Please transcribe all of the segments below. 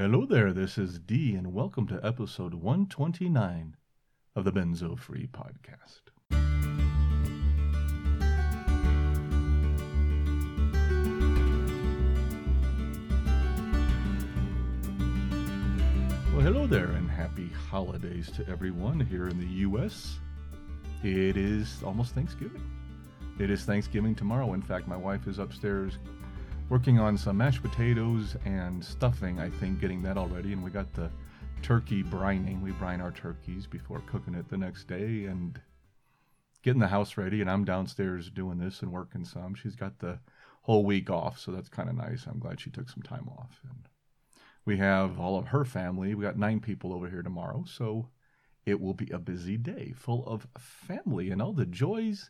hello there. This is D, and welcome to episode 129 of the Benzo Free Podcast. Well, hello there, and happy holidays to everyone here in the U.S. It is almost Thanksgiving. It is Thanksgiving tomorrow. In fact, my wife is upstairs working on some mashed potatoes and stuffing, I think, getting that all ready. And we got the turkey brining. We brine our turkeys before cooking it the next day and getting the house ready. And I'm downstairs doing this and working some. She's got the whole week off, so that's kind of nice. I'm glad she took some time off. And we have all of her family. We got nine people over here tomorrow, so it will be a busy day full of family and all the joys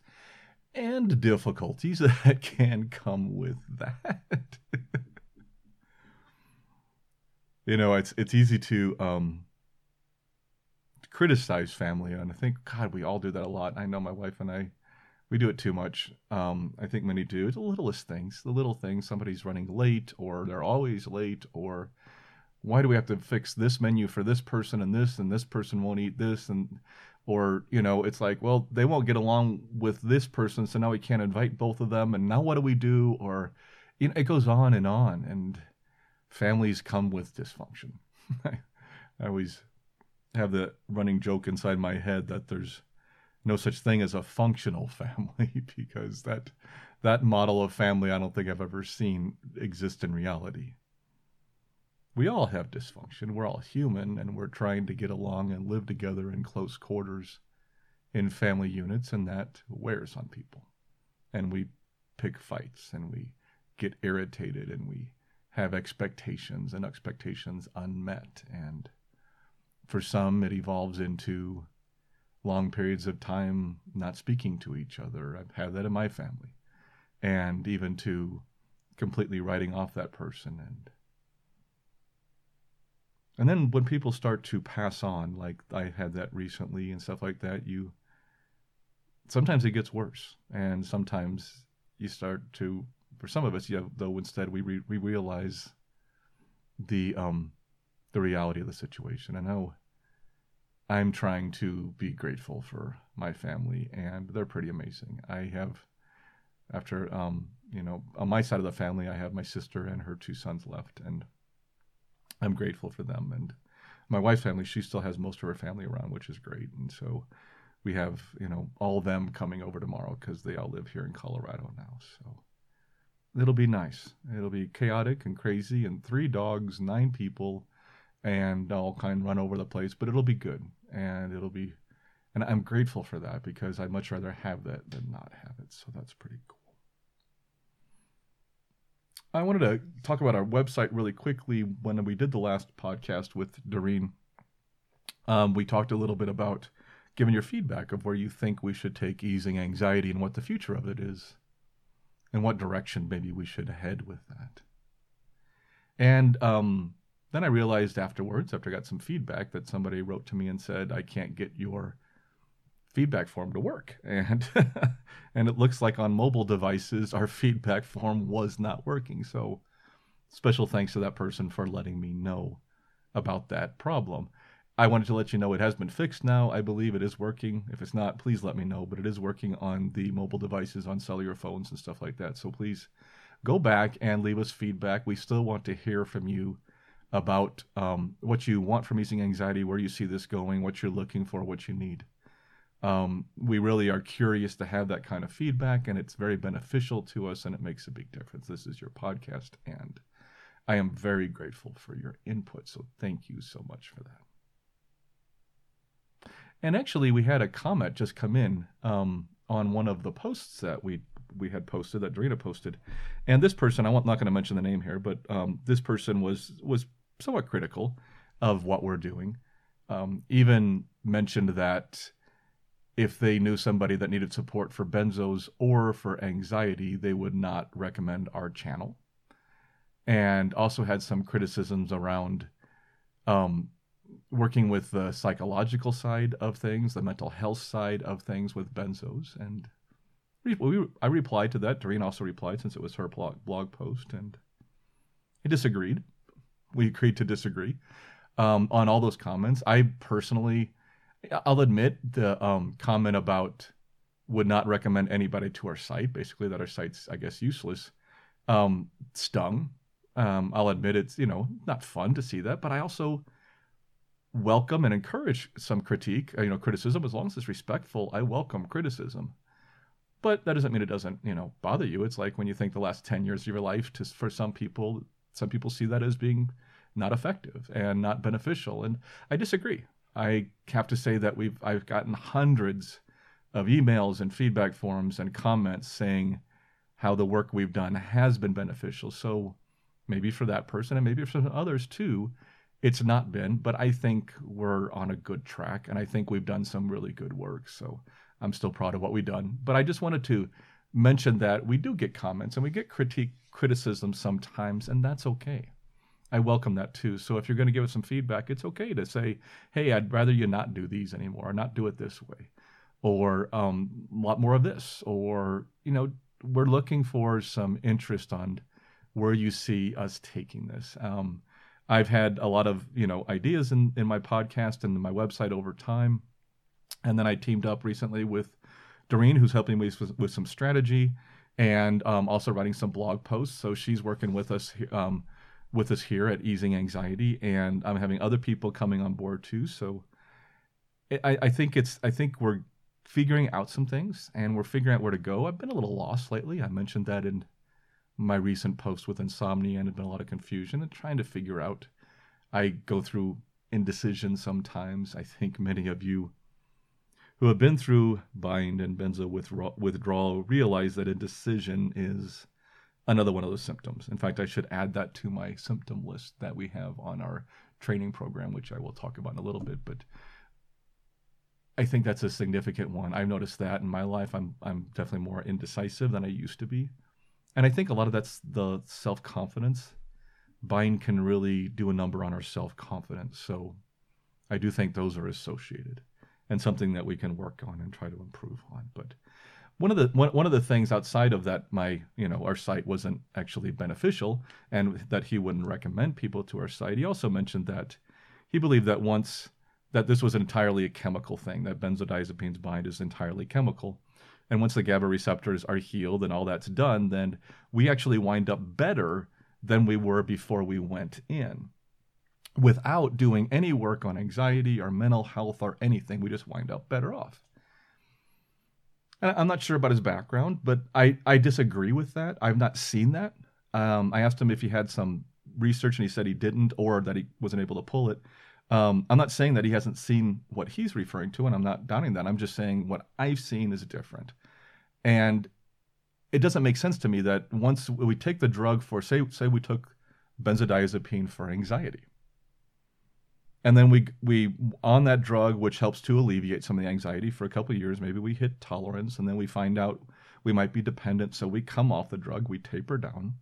and difficulties that can come with that. you know, it's it's easy to um, criticize family, and I think God, we all do that a lot. I know my wife and I, we do it too much. Um, I think many do. It's the littlest things, the little things. Somebody's running late, or they're always late, or why do we have to fix this menu for this person and this, and this person won't eat this, and or you know it's like well they won't get along with this person so now we can't invite both of them and now what do we do or you know, it goes on and on and families come with dysfunction I, always have the running joke inside my head that there's no such thing as a functional family because that that model of family I don't think I've ever seen exist in reality. We all have dysfunction. We're all human and we're trying to get along and live together in close quarters in family units, and that wears on people. And we pick fights and we get irritated and we have expectations and expectations unmet. And for some, it evolves into long periods of time not speaking to each other. I've had that in my family. And even to completely writing off that person and and then when people start to pass on, like I had that recently and stuff like that, you sometimes it gets worse, and sometimes you start to. For some of us, you yeah, though, instead we re- we realize the um the reality of the situation. I know I'm trying to be grateful for my family, and they're pretty amazing. I have, after um, you know, on my side of the family, I have my sister and her two sons left, and I'm grateful for them. And my wife's family, she still has most of her family around, which is great. And so we have, you know, all of them coming over tomorrow because they all live here in Colorado now. So it'll be nice. It'll be chaotic and crazy, and three dogs, nine people, and all kind of run over the place. But it'll be good, and it'll be, and I'm grateful for that because I'd much rather have that than not have it. So that's pretty cool. I wanted to talk about our website really quickly. When we did the last podcast with Doreen, um, we talked a little bit about giving your feedback of where you think we should take easing anxiety and what the future of it is, and what direction maybe we should head with that. And um, then I realized afterwards, after I got some feedback, that somebody wrote to me and said, I can't get your feedback form to work. And and it looks like on mobile devices our feedback form was not working. So special thanks to that person for letting me know about that problem. I wanted to let you know it has been fixed now. I believe it is working. If it's not, please let me know. But it is working on the mobile devices, on cellular phones, and stuff like that. So please go back and leave us feedback. We still want to hear from you about um, what you want from easing anxiety, where you see this going, what you're looking for, what you need. Um, we really are curious to have that kind of feedback, and it's very beneficial to us, and it makes a big difference. This is your podcast, and I am very grateful for your input. So thank you so much for that. And actually, we had a comment just come in um, on one of the posts that we we had posted that Dorita posted, and this person I'm not going to mention the name here, but um, this person was was somewhat critical of what we're doing. Um, even mentioned that if they knew somebody that needed support for benzos or for anxiety, they would not recommend our channel. And also had some criticisms around um, working with the psychological side of things, the mental health side of things with benzos. And we, I replied to that. Doreen also replied since it was her blog, blog post, and he disagreed. we agreed to disagree um, on all those comments. I personally, I'll admit the um, comment about would not recommend anybody to our site, basically that our site's, I guess, useless, um, stung. Um, I'll admit it's, you know, not fun to see that, but I also welcome and encourage some critique, uh, you know, criticism, as long as it's respectful. I welcome criticism. But that doesn't mean it doesn't, you know, bother you. It's like when you think the last 10 years of your life, to, for some people, some people see that as being not effective and not beneficial. And I disagree. I have to say that we've I've gotten hundreds of emails and feedback forms and comments saying how the work we've done has been beneficial. So maybe for that person and maybe for others too, it's not been, but I think we're on a good track and I think we've done some really good work. So I'm still proud of what we've done. But I just wanted to mention that we do get comments and we get critique criticism sometimes, and that's okay. I welcome that too. So if you're going to give us some feedback, it's okay to say, "Hey, I'd rather you not do these anymore, or not do it this way, or um, a lot more of this," or you know, we're looking for some interest on where you see us taking this. Um, I've had a lot of you know ideas in in my podcast and my website over time, and then I teamed up recently with Doreen, who's helping me with, with some strategy and um, also writing some blog posts. So she's working with us. Um, with us here at Easing Anxiety, and I'm having other people coming on board too. So I, I think it's I think we're figuring out some things and we're figuring out where to go. I've been a little lost lately. I mentioned that in my recent post with insomnia and there's been a lot of confusion and trying to figure out. I go through indecision sometimes. I think many of you who have been through bind and benzo withdrawal realize that indecision is another one of those symptoms. In fact, I should add that to my symptom list that we have on our training program, which I will talk about in a little bit. But I think that's a significant one. I've noticed that in my life. I'm I'm definitely more indecisive than I used to be, and I think a lot of that's the self confidence. Bind can really do a number on our self confidence. So I do think those are associated and something that we can work on and try to improve on. But one of the one, one of the things outside of that my you know our site wasn't actually beneficial and that he wouldn't recommend people to our site he also mentioned that he believed that once that this was entirely a chemical thing that benzodiazepines bind is entirely chemical. And once the GABA receptors are healed and all that's done then we actually wind up better than we were before we went in without doing any work on anxiety or mental health or anything. We just wind up better off I'm not sure about his background, but I, I disagree with that. I've not seen that. Um, I asked him if he had some research, and he said he didn't, or that he wasn't able to pull it. Um, I'm not saying that he hasn't seen what he's referring to, and I'm not doubting that. I'm just saying what I've seen is different. And it doesn't make sense to me that once we take the drug for, say, say we took benzodiazepine for anxiety, and then we we on that drug which helps to alleviate some of the anxiety for a couple of years maybe we hit tolerance and then we find out we might be dependent. So we come off the drug we taper down.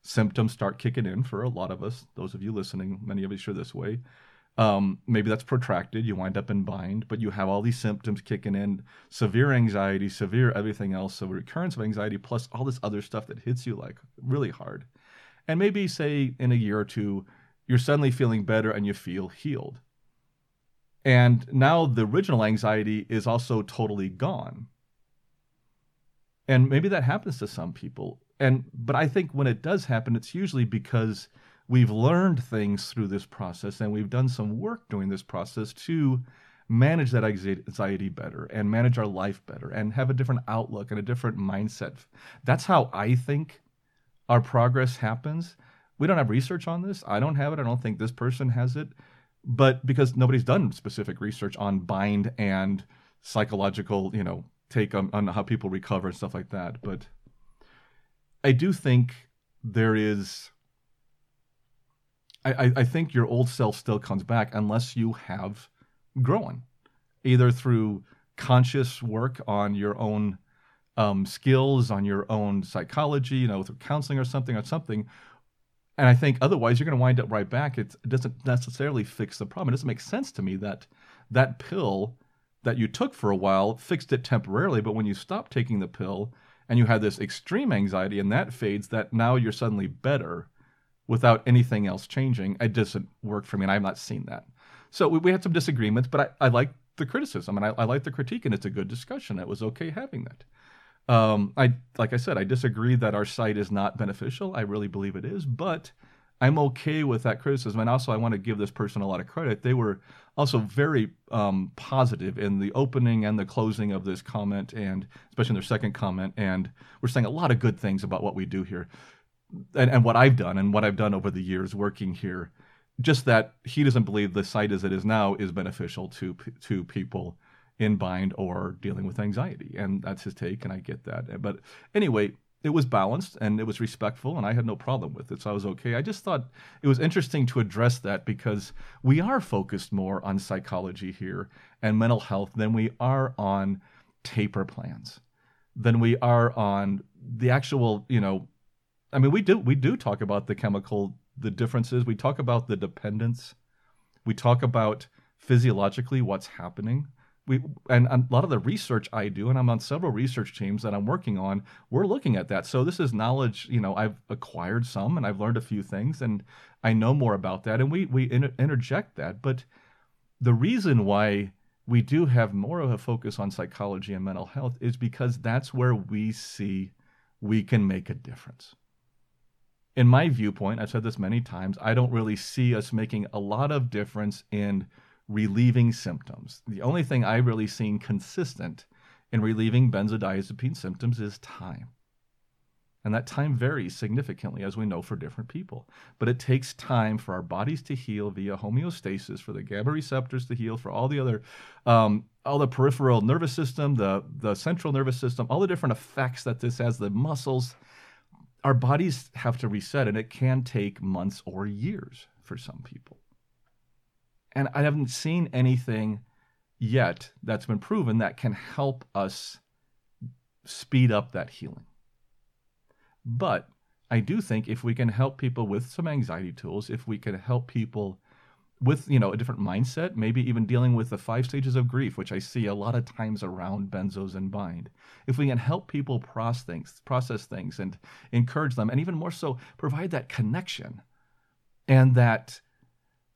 Symptoms start kicking in for a lot of us those of you listening many of us are this way. Um, maybe that's protracted you wind up in bind but you have all these symptoms kicking in severe anxiety severe everything else so recurrence of anxiety plus all this other stuff that hits you like really hard. And maybe say in a year or two you're suddenly feeling better and you feel healed. And now the original anxiety is also totally gone. And maybe that happens to some people. And but I think when it does happen, it's usually because we've learned things through this process and we've done some work during this process to manage that anxiety better and manage our life better and have a different outlook and a different mindset. That's how I think our progress happens we don't have research on this. I don't have it. I don't think this person has it. But because nobody's done specific research on bind and psychological, you know, take on, on how people recover and stuff like that. But I do think there is. I, I think your old self still comes back unless you have grown, either through conscious work on your own um, skills, on your own psychology, you know, through counseling or something or something, and I think otherwise you're going to wind up right back. It doesn't necessarily fix the problem. It doesn't make sense to me that that pill that you took for a while fixed it temporarily, but when you stop taking the pill and you have this extreme anxiety and that fades, that now you're suddenly better. without anything else changing, it doesn't work for me, and I've not seen that. So we, we had some disagreements, but I, I like the criticism and I, I like the critique, and it's a good discussion. It was okay having that. Um, I like I said, I disagree that our site is not beneficial. I really believe it is, but I'm okay with that criticism. And also, I want to give this person a lot of credit. They were also very um, positive in the opening and the closing of this comment, and especially in their second comment. And we're saying a lot of good things about what we do here, and, and what I've done, and what I've done over the years working here. Just that he doesn't believe the site as it is now is beneficial to to people in bind or dealing with anxiety. And that's his take, and I get that. But anyway, it was balanced and it was respectful, and I had no problem with it. So I was okay. I just thought it was interesting to address that because we are focused more on psychology here and mental health than we are on taper plans, than we are on the actual, you know, I mean, we do we do talk about the chemical, the differences. We talk about the dependence. We talk about physiologically what's happening we and a lot of the research I do, and I'm on several research teams that I'm working on, we're looking at that. So this is knowledge, you know, I've acquired some and I've learned a few things and I know more about that, and we we inter- interject that. But the reason why we do have more of a focus on psychology and mental health is because that's where we see we can make a difference. In my viewpoint, I've said this many times, I don't really see us making a lot of difference in relieving symptoms. The only thing I've really seen consistent in relieving benzodiazepine symptoms is time. And that time varies significantly, as we know, for different people. But it takes time for our bodies to heal via homeostasis, for the GABA receptors to heal, for all the other, um, all the peripheral nervous system, the the central nervous system, all the different effects that this has, the muscles. Our bodies have to reset, and it can take months or years for some people. And I haven't seen anything yet that's been proven that can help us speed up that healing. But I do think if we can help people with some anxiety tools, if we can help people with you know a different mindset, maybe even dealing with the five stages of grief, which I see a lot of times around benzos and bind. If we can help people process things, process things, and encourage them, and even more so, provide that connection and that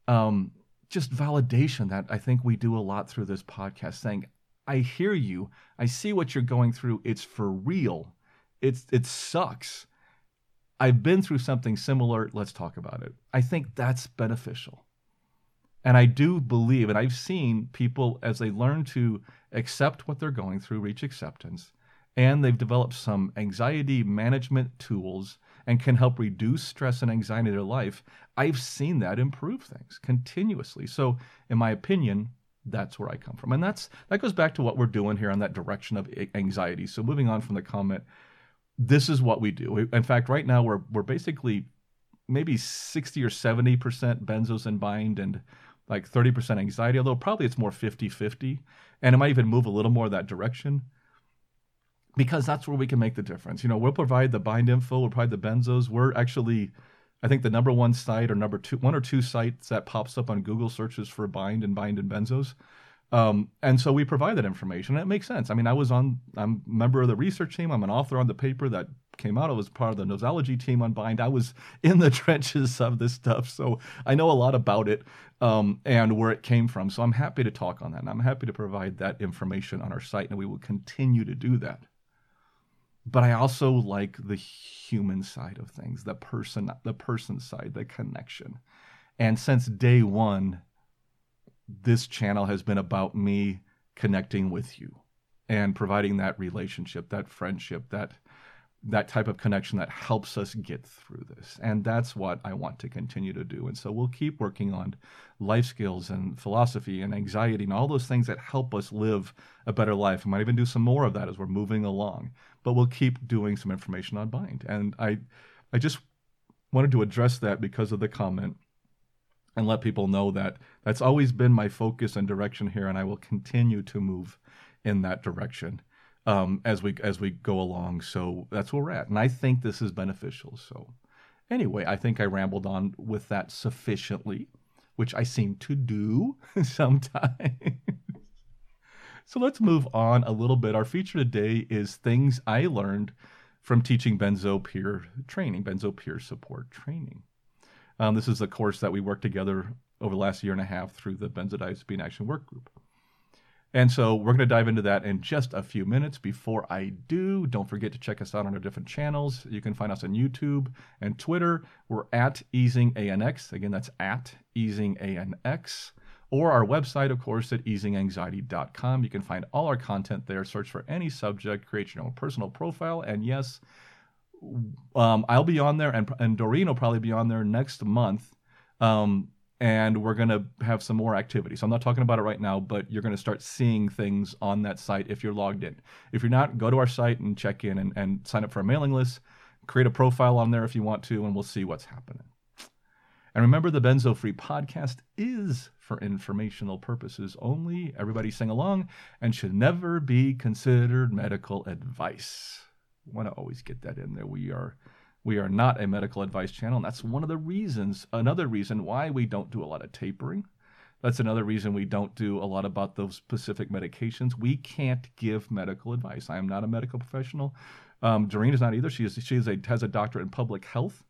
um, just validation that I think we do a lot through this podcast saying, I hear you. I see what you're going through. It's for real. It's it sucks. I've been through something similar. Let's talk about it. I think that's beneficial. And I do believe, and I've seen people as they learn to accept what they're going through, reach acceptance, and they've developed some anxiety management tools and can help reduce stress and anxiety in their life, I've seen that improve things continuously. So, in my opinion, that's where I come from. And that's that goes back to what we're doing here on that direction of anxiety. So, moving on from the comment, this is what we do. In fact, right now we're we're basically maybe 60 or 70% benzos and bind and like 30% anxiety, although probably it's more 50-50. And it might even move a little more that direction because that's where we can make the difference. You know, we'll provide the bind info, we'll provide the benzos. We're actually, I think, the number one site or number two, one or two sites that pops up on Google searches for bind and bind and benzos. Um, and so we provide that information. And it makes sense. I mean, I was on, I'm a member of the research team. I'm an author on the paper that came out. I was part of the nosology team on Bind. I was in the trenches of this stuff. So I know a lot about it um, and where it came from. So I'm happy to talk on that. And I'm happy to provide that information on our site. And we will continue to do that but I also like the human side of things, the person, the person side, the connection. And since day one, this channel has been about me connecting with you and providing that relationship, that friendship, that that type of connection that helps us get through this. And that's what I want to continue to do. And so we'll keep working on life skills and philosophy and anxiety and all those things that help us live a better life. We might even do some more of that as we're moving along. But we'll keep doing some information on bind. And I I just wanted to address that because of the comment and let people know that that's always been my focus and direction here and I will continue to move in that direction um, as we as we go along. So that's where we're at, and I think this is beneficial. So anyway, I think I rambled on with that sufficiently, which I seem to do sometimes. so let's move on a little bit. Our feature today is things I learned from teaching benzo peer training, benzo peer support training. Um, this is a course that we worked together over the last year and a half through the Benzodiazepine Action Work Group. And so we're going to dive into that in just a few minutes. Before I do, don't forget to check us out on our different channels. You can find us on YouTube and Twitter. We're at Easing ANX. Again, that's at Easing ANX. Or our website, of course, at easinganxiety.com. You can find all our content there. Search for any subject, create your own personal profile. And yes, um, I'll be on there, and, and Doreen will probably be on there next month. Um, and we're going to have some more activity. So I'm not talking about it right now, but you're going to start seeing things on that site if you're logged in. If you're not, go to our site and check in and, and sign up for a mailing list. Create a profile on there if you want to, and we'll see what's happening. And remember, the Benzo Free podcast is for informational purposes only. Everybody sing along and should never be considered medical advice. Want to always get that in there. We are we are not a medical advice channel, and that's one of the reasons, another reason why we don't do a lot of tapering. That's another reason we don't do a lot about those specific medications. We can't give medical advice. I am not a medical professional. Um, Doreen is not either. She is she is a has a doctorate in public health,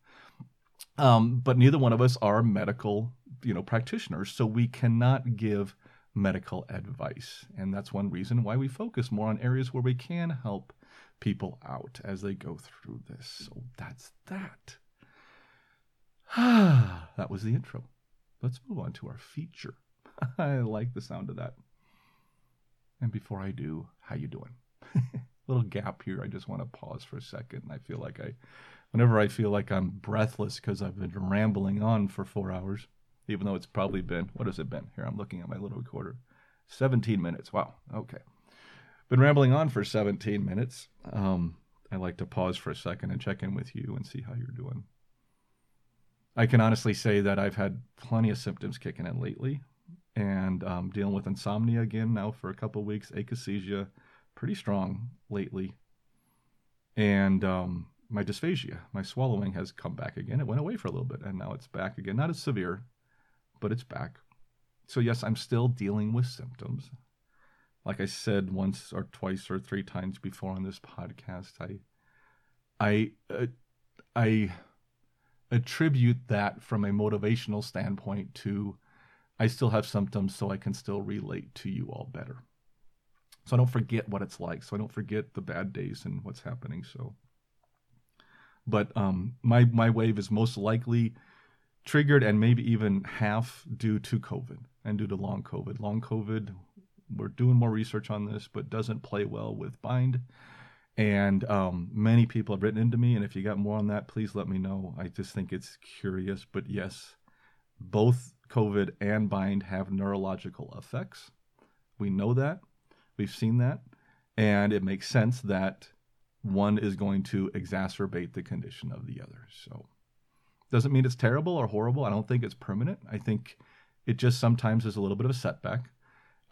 um, but neither one of us are medical you know practitioners, so we cannot give medical advice, and that's one reason why we focus more on areas where we can help people out as they go through this. So that's that. that was the intro. Let's move on to our feature. I like the sound of that. And before I do, how you doing? Little gap here. I just want to pause for a second. I feel like I, whenever I feel like I'm breathless because I've been rambling on for four hours, even though it's probably been, what has it been? Here, I'm looking at my little recorder. 17 minutes. Wow. Okay been rambling on for 17 minutes. Um, I like to pause for a second and check in with you and see how you're doing. I can honestly say that I've had plenty of symptoms kicking in lately and um, dealing with insomnia again now for a couple weeks, akathisia, pretty strong lately. And um, my dysphagia, my swallowing has come back again. It went away for a little bit and now it's back again. Not as severe, but it's back. So, yes, I'm still dealing with symptoms like I said once or twice or three times before on this podcast, I I uh, I attribute that from a motivational standpoint to I still have symptoms so I can still relate to you all better. So I don't forget what it's like. So I don't forget the bad days and what's happening. So but um my my wave is most likely triggered and maybe even half due to COVID and due to long COVID. Long COVID we're doing more research on this, but doesn't play well with bind. And um, many people have written into me, and if you got more on that, please let me know. I just think it's curious, but yes, both COVID and bind have neurological effects. We know that, we've seen that, and it makes sense that one is going to exacerbate the condition of the other. So, doesn't mean it's terrible or horrible. I don't think it's permanent. I think it just sometimes is a little bit of a setback.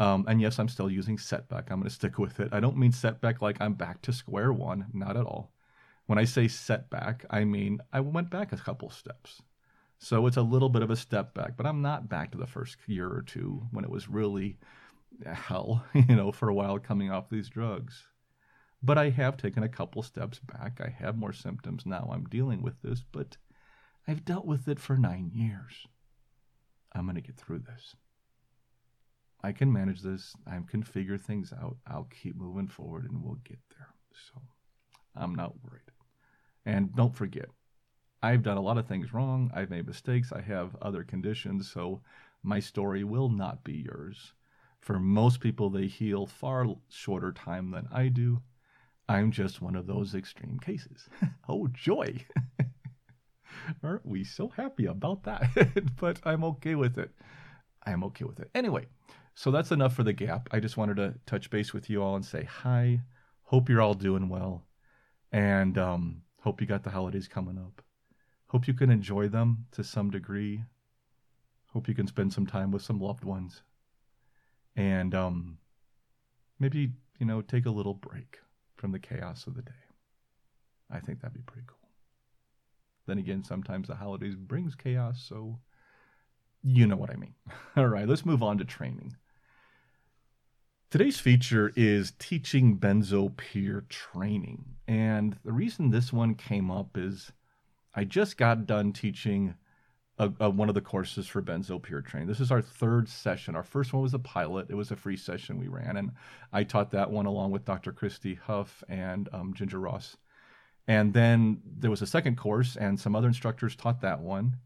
Um, and yes, I'm still using setback. I'm going to stick with it. I don't mean setback like I'm back to square one, not at all. When I say setback, I mean I went back a couple steps. So it's a little bit of a step back, but I'm not back to the first year or two when it was really hell, you know, for a while coming off these drugs. But I have taken a couple steps back. I have more symptoms now. I'm dealing with this, but I've dealt with it for nine years. I'm going to get through this. I can manage this. I can figure things out. I'll keep moving forward and we'll get there. So I'm not worried. And don't forget, I've done a lot of things wrong. I've made mistakes. I have other conditions. So my story will not be yours. For most people, they heal far shorter time than I do. I'm just one of those extreme cases. oh, joy. Aren't we so happy about that? but I'm okay with it. I'm okay with it. Anyway, so that's enough for the gap. I just wanted to touch base with you all and say hi. Hope you're all doing well. And um, hope you got the holidays coming up. Hope you can enjoy them to some degree. Hope you can spend some time with some loved ones. And um, maybe, you know, take a little break from the chaos of the day. I think that'd be pretty cool. Then again, sometimes the holidays brings chaos, so you know what I mean. All right, let's move on to training. Today's feature is teaching benzo peer training. And the reason this one came up is I just got done teaching a, a, one of the courses for Benzo Peer Train. This is our third session. Our first one was a pilot. It was a free session we ran, and I taught that one along with Dr. Christy Huff and um, Ginger Ross. And then there was a second course, and some other instructors taught that one.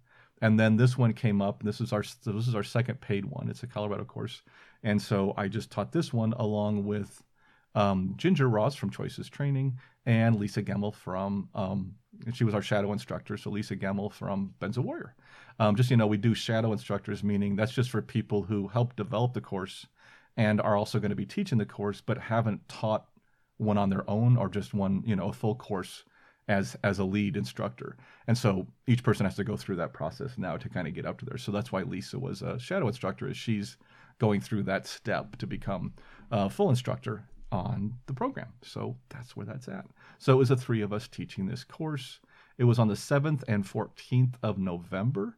And then this one came up. This is our this is our second paid one. It's a Colorado course, and so I just taught this one along with um, Ginger Ross from Choices Training and Lisa Gemmel from um, she was our shadow instructor. So Lisa Gemmel from Benzo Warrior. Um, just you know, we do shadow instructors, meaning that's just for people who help develop the course and are also going to be teaching the course, but haven't taught one on their own or just one you know a full course as as a lead instructor. And so each person has to go through that process now to kind of get up to there. So that's why Lisa was a shadow instructor, is she's going through that step to become a full instructor on the program. So that's where that's at. So it was the three of us teaching this course. It was on the 7th and 14th of November.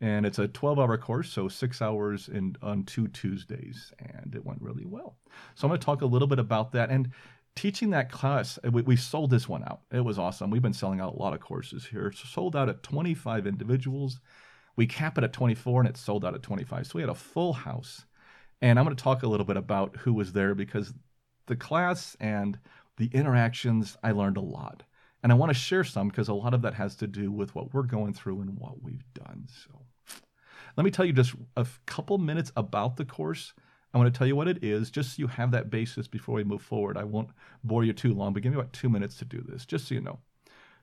And it's a 12 hour course, so six hours in, on two Tuesdays. And it went really well. So I'm going to talk a little bit about that. And teaching that class, uh, we, we, sold this one out. It was awesome. We've been selling out a lot of courses here. Sold out at 25 individuals. We cap it at 24 and it sold out at 25. So we had a full house. And I'm going to talk a little bit about who was there because the class and the interactions, I learned a lot. And I want to share some because a lot of that has to do with what we're going through and what we've done. So let me tell you just a couple minutes about the course I want to tell you what it is, just so you have that basis before we move forward. I won't bore you too long, but give me about two minutes to do this, just so you know.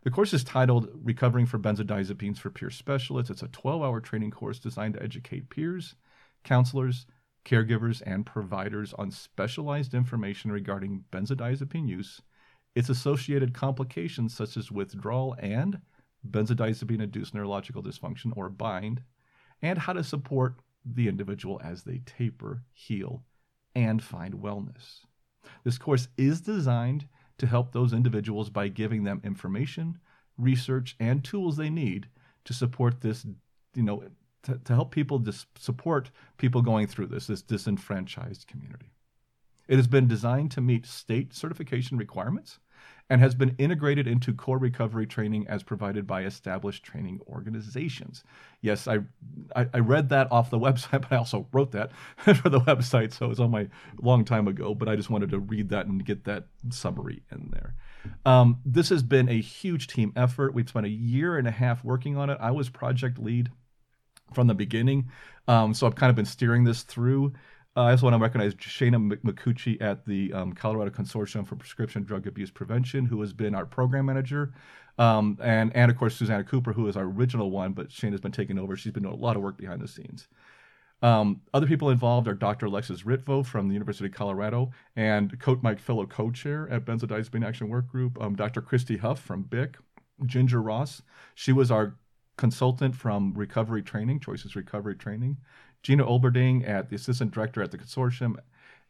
The course is titled Recovering for Benzodiazepines for Peer Specialists. It's a 12 hour training course designed to educate peers, counselors, caregivers, and providers on specialized information regarding benzodiazepine use, its associated complications such as withdrawal and benzodiazepine induced neurological dysfunction, or BIND, and how to support the individual as they taper, heal, and find wellness. This course is designed to help those individuals by giving them information, research, and tools they need to support this, you know, to, to help people dis- support people going through this, this disenfranchised community. It has been designed to meet state certification requirements and has been integrated into core recovery training as provided by established training organizations. Yes, I, I, I read that off the website, but I also wrote that for the website, so it was on my long time ago. But I just wanted to read that and get that summary in there. Um, this has been a huge team effort. We've spent a year and a half working on it. I was project lead from the beginning, um, so I've kind of been steering this through. Uh, I also want to recognize Shana McCucci at the um, Colorado Consortium for Prescription Drug Abuse Prevention, who has been our program manager. Um, and, and of course, Susanna Cooper, who is our original one, but Shana's been taking over. She's been doing a lot of work behind the scenes. Um, other people involved are Dr. Alexis Ritvo from the University of Colorado and co- my fellow co-chair at Benzodiazepine Action Work Group, um, Dr. Christy Huff from BIC, Ginger Ross. She was our consultant from Recovery Training, Choices Recovery Training. Gina Olberding at the assistant director at the consortium,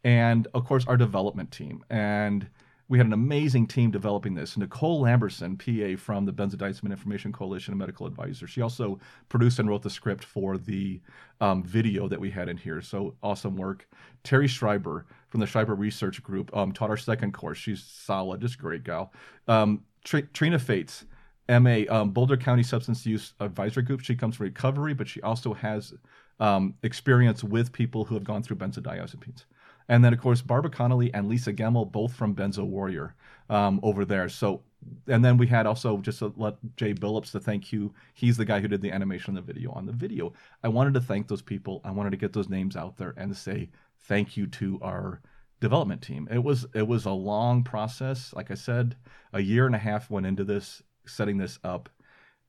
and of course our development team. And we had an amazing team developing this. Nicole Lamberson, PA from the Benzodiazepine Information Coalition, a medical advisor. She also produced and wrote the script for the um, video that we had in here. So awesome work. Terry Schreiber from the Schreiber Research Group um, taught our second course. She's solid, just great gal. Um, Tr- Trina Fates, MA, um, Boulder County Substance Use Advisory Group. She comes from recovery, but she also has um, experience with people who have gone through benzodiazepines. And then, of course, Barbara Connolly and Lisa Gemmel, both from Benzo Warrior um, over there. So, and then we had also just to let Jay Billups to thank you. He's the guy who did the animation of the video on the video. I wanted to thank those people. I wanted to get those names out there and say thank you to our development team. It was it was a long process. Like I said, a year and a half went into this, setting this up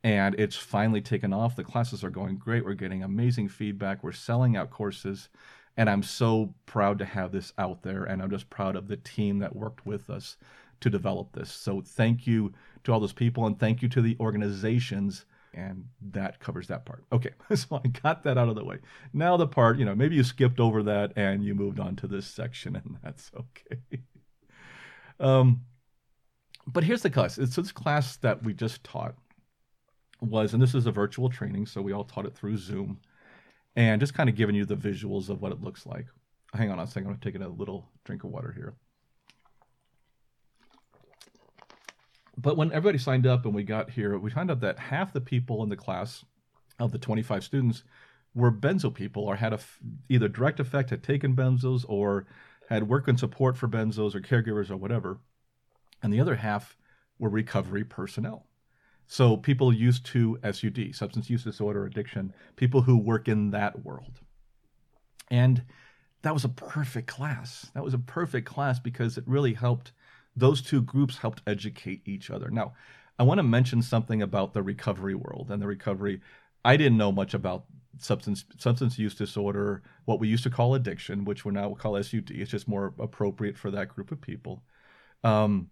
and it's finally taken off. The classes are going great. We're getting amazing feedback. We're selling out courses, and I'm so proud to have this out there. And I'm just proud of the team that worked with us to develop this. So thank you to all those people, and thank you to the organizations. And that covers that part. Okay, so I got that out of the way. Now the part, you know, maybe you skipped over that and you moved on to this section, and that's okay. um, but here's the class. It's this class that we just taught was, and this is a virtual training, so we all taught it through Zoom, and just kind of giving you the visuals of what it looks like. Hang on a second, I'm taking a little drink of water here. But when everybody signed up and we got here, we found out that half the people in the class of the 25 students were benzo people or had a f- either direct effect, had taken benzos, or had work and support for benzos or caregivers or whatever. And the other half were recovery personnel. So people used to SUD, substance use disorder addiction, people who work in that world. And that was a perfect class. That was a perfect class because it really helped, those two groups helped educate each other. Now, I want to mention something about the recovery world and the recovery. I didn't know much about substance substance use disorder, what we used to call addiction, which we now call SUD. It's just more appropriate for that group of people. Um,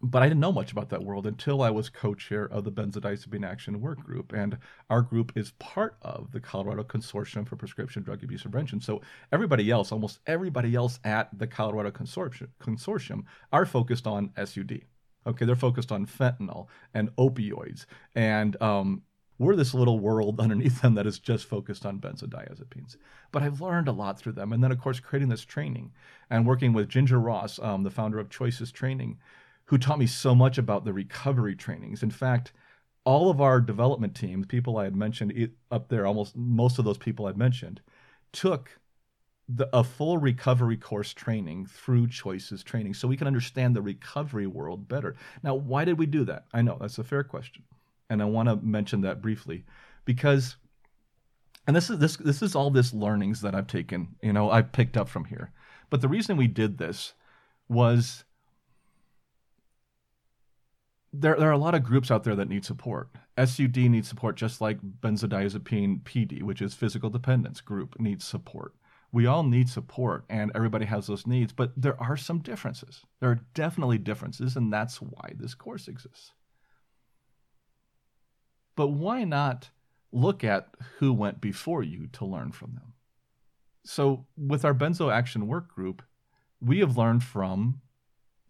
but I didn't know much about that world until I was co-chair of the Benzodiazepine Action Work Group, and our group is part of the Colorado Consortium for Prescription Drug Abuse Prevention. So everybody else, almost everybody else at the Colorado Consortium, consortium are focused on SUD. Okay, they're focused on fentanyl and opioids, and um, we're this little world underneath them that is just focused on benzodiazepines. But I've learned a lot through them, and then of course creating this training and working with Ginger Ross, um, the founder of Choices Training who taught me so much about the recovery trainings. In fact, all of our development teams, people I had mentioned up there, almost most of those people I'd mentioned, took the, a full recovery course training through choices training so we can understand the recovery world better. Now, why did we do that? I know that's a fair question. And I want to mention that briefly because and this is this this is all this learnings that I've taken, you know, I've picked up from here. But the reason we did this was there, there are a lot of groups out there that need support. SUD needs support just like benzodiazepine PD, which is physical dependence group, needs support. We all need support and everybody has those needs, but there are some differences. There are definitely differences, and that's why this course exists. But why not look at who went before you to learn from them? So, with our Benzo Action Work Group, we have learned from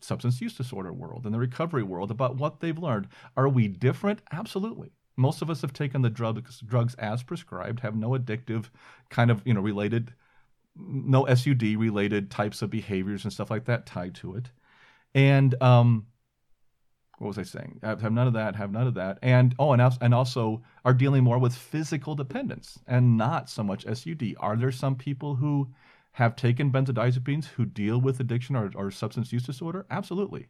substance use disorder world and the recovery world about what they've learned. Are we different? Absolutely. Most of us have taken the drugs drugs as prescribed, have no addictive kind of, you know, related no SUD related types of behaviors and stuff like that tied to it. And um what was I saying? Have, have none of that, have none of that. And oh, and, and also are dealing more with physical dependence and not so much SUD. Are there some people who have taken benzodiazepines who deal with addiction or, or substance use disorder? Absolutely.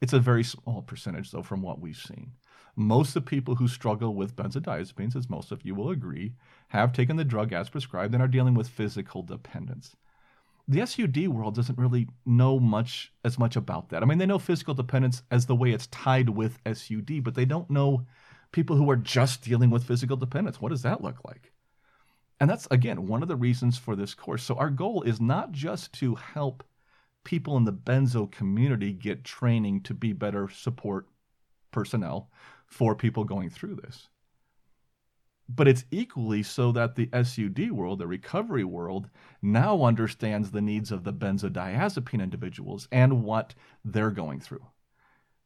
It's a very small percentage, though, from what we've seen. Most of the people who struggle with benzodiazepines, as most of you will agree, have taken the drug as prescribed and are dealing with physical dependence. The SUD world doesn't really know much as much about that. I mean, they know physical dependence as the way it's tied with SUD, but they don't know people who are just dealing with physical dependence. What does that look like? And that's, again, one of the reasons for this course. So, our goal is not just to help people in the benzo community get training to be better support personnel for people going through this, but it's equally so that the SUD world, the recovery world, now understands the needs of the benzodiazepine individuals and what they're going through.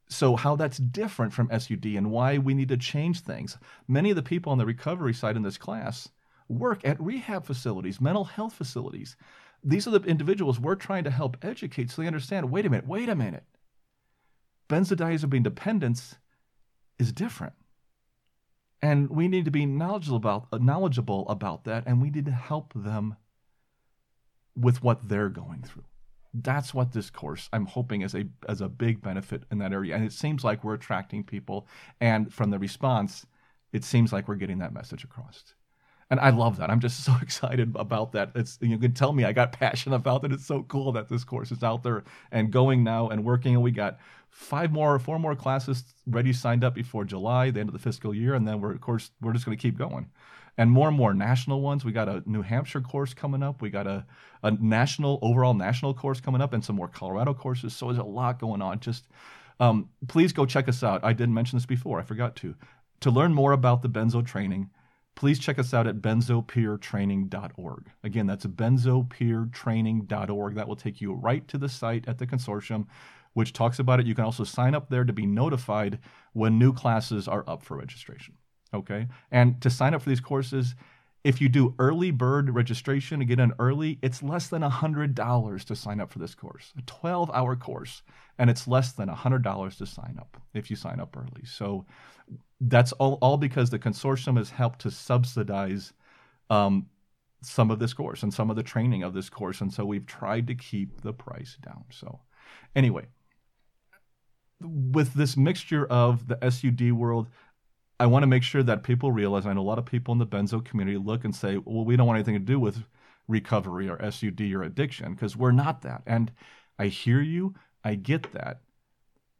So, how that's different from SUD and why we need to change things. Many of the people on the recovery side in this class work at rehab facilities, mental health facilities. These are the individuals we're trying to help educate so they understand wait a minute, wait a minute. Benzodiazepine dependence is different. And we need to be knowledgeable about, uh, knowledgeable about that, and we need to help them with what they're going through. That's what this course I'm hoping is a as a big benefit in that area. And it seems like we're attracting people, and from the response, it seems like we're getting that message across and I love that. I'm just so excited about that. It's you can tell me I got passionate about it. It's so cool that this course is out there and going now and working. And we got five more, four more classes ready signed up before July, the end of the fiscal year, and then we're of course we're just going to keep going. And more and more national ones. We got a New Hampshire course coming up. We got a, a national overall national course coming up, and some more Colorado courses. So there's a lot going on. Just um, please go check us out. I didn't mention this before. I forgot to. To learn more about the benzo training please check us out at benzopeertraining.org. Again, that's benzopeertraining.org. That will take you right to the site at the consortium, which talks about it. You can also sign up there to be notified when new classes are up for registration. Okay? And to sign up for these courses, if you do early bird registration and get in early, it's less than $100 to sign up for this course. A 12 hour course, and it's less than $100 to sign up if you sign up early. So that's all, all because the consortium has helped to subsidize um, some of this course and some of the training of this course. And so we've tried to keep the price down. So, anyway, with this mixture of the SUD world, I want to make sure that people realize. I know a lot of people in the benzo community look and say, "Well, we don't want anything to do with recovery or SUD or addiction because we're not that." And I hear you, I get that,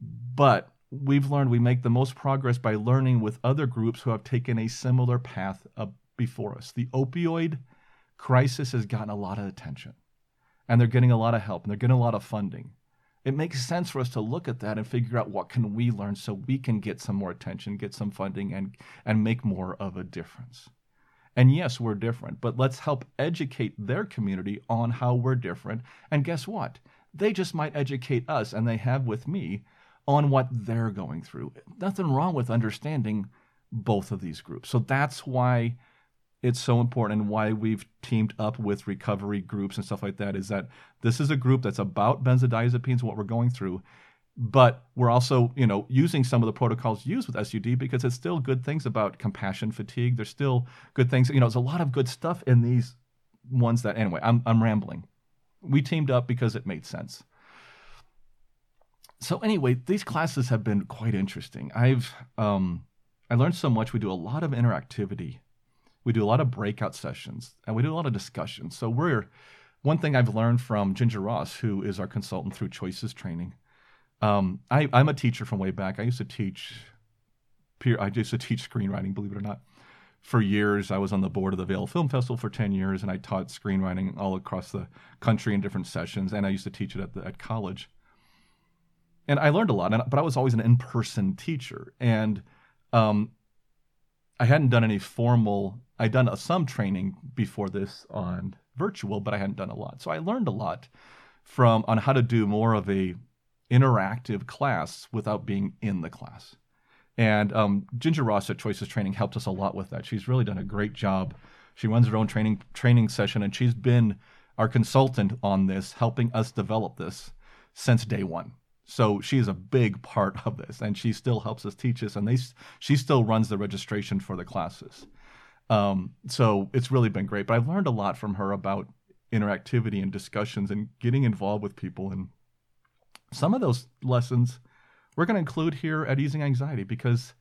but we've learned we make the most progress by learning with other groups who have taken a similar path before us. The opioid crisis has gotten a lot of attention, and they're getting a lot of help, and they're getting a lot of funding it makes sense for us to look at that and figure out what can we learn so we can get some more attention, get some funding, and and make more of a difference. And yes, we're different, but let's help educate their community on how we're different. And guess what? They just might educate us, and they have with me, on what they're going through. Nothing wrong with understanding both of these groups. So that's why it's so important and why we've teamed up with recovery groups and stuff like that is that this is a group that's about benzodiazepines what we're going through but we're also you know using some of the protocols used with SUD because it's still good things about compassion fatigue there's still good things you know there's a lot of good stuff in these ones that anyway I'm I'm rambling we teamed up because it made sense so anyway these classes have been quite interesting I've um I learned so much we do a lot of interactivity we do a lot of breakout sessions and we do a lot of discussions. So we're one thing I've learned from Ginger Ross, who is our consultant through Choices Training. Um, I, am a teacher from way back. I used to teach peer. I used to teach screenwriting, believe it or not. For years, I was on the board of the Vail Film Festival for ten years, and I taught screenwriting all across the country in different sessions. And I used to teach it at the, at college. And I learned a lot, but I was always an in-person teacher, and um, I hadn't done any formal. I'd done some training before this on virtual, but I hadn't done a lot. So I learned a lot from on how to do more of a interactive class without being in the class. And um, Ginger Ross at Choices Training helped us a lot with that. She's really done a great job. She runs her own training training session, and she's been our consultant on this, helping us develop this since day one. So she is a big part of this, and she still helps us teach us, and they she still runs the registration for the classes. Um, so it's really been great. But I've learned a lot from her about interactivity and discussions and getting involved with people. And some of those lessons we're going to include here at Easing Anxiety because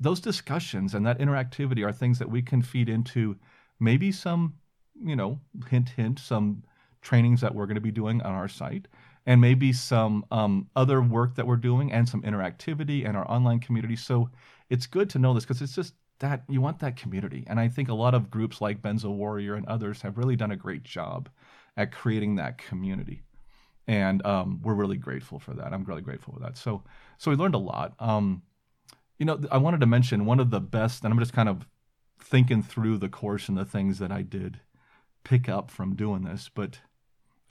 those discussions and that interactivity are things that we can feed into maybe some, you know, hint, hint, some trainings that we're going to be doing on our site and maybe some um, other work that we're doing and some interactivity and our online community. So it's good to know this because it's just that you want that community. And I think a lot of groups like Benzo Warrior and others have really done a great job at creating that community. And um, we're really grateful for that. I'm really grateful for that. So, so we learned a lot. Um, you know, I wanted to mention one of the best, and I'm just kind of thinking through the course and the things that I did pick up from doing this, but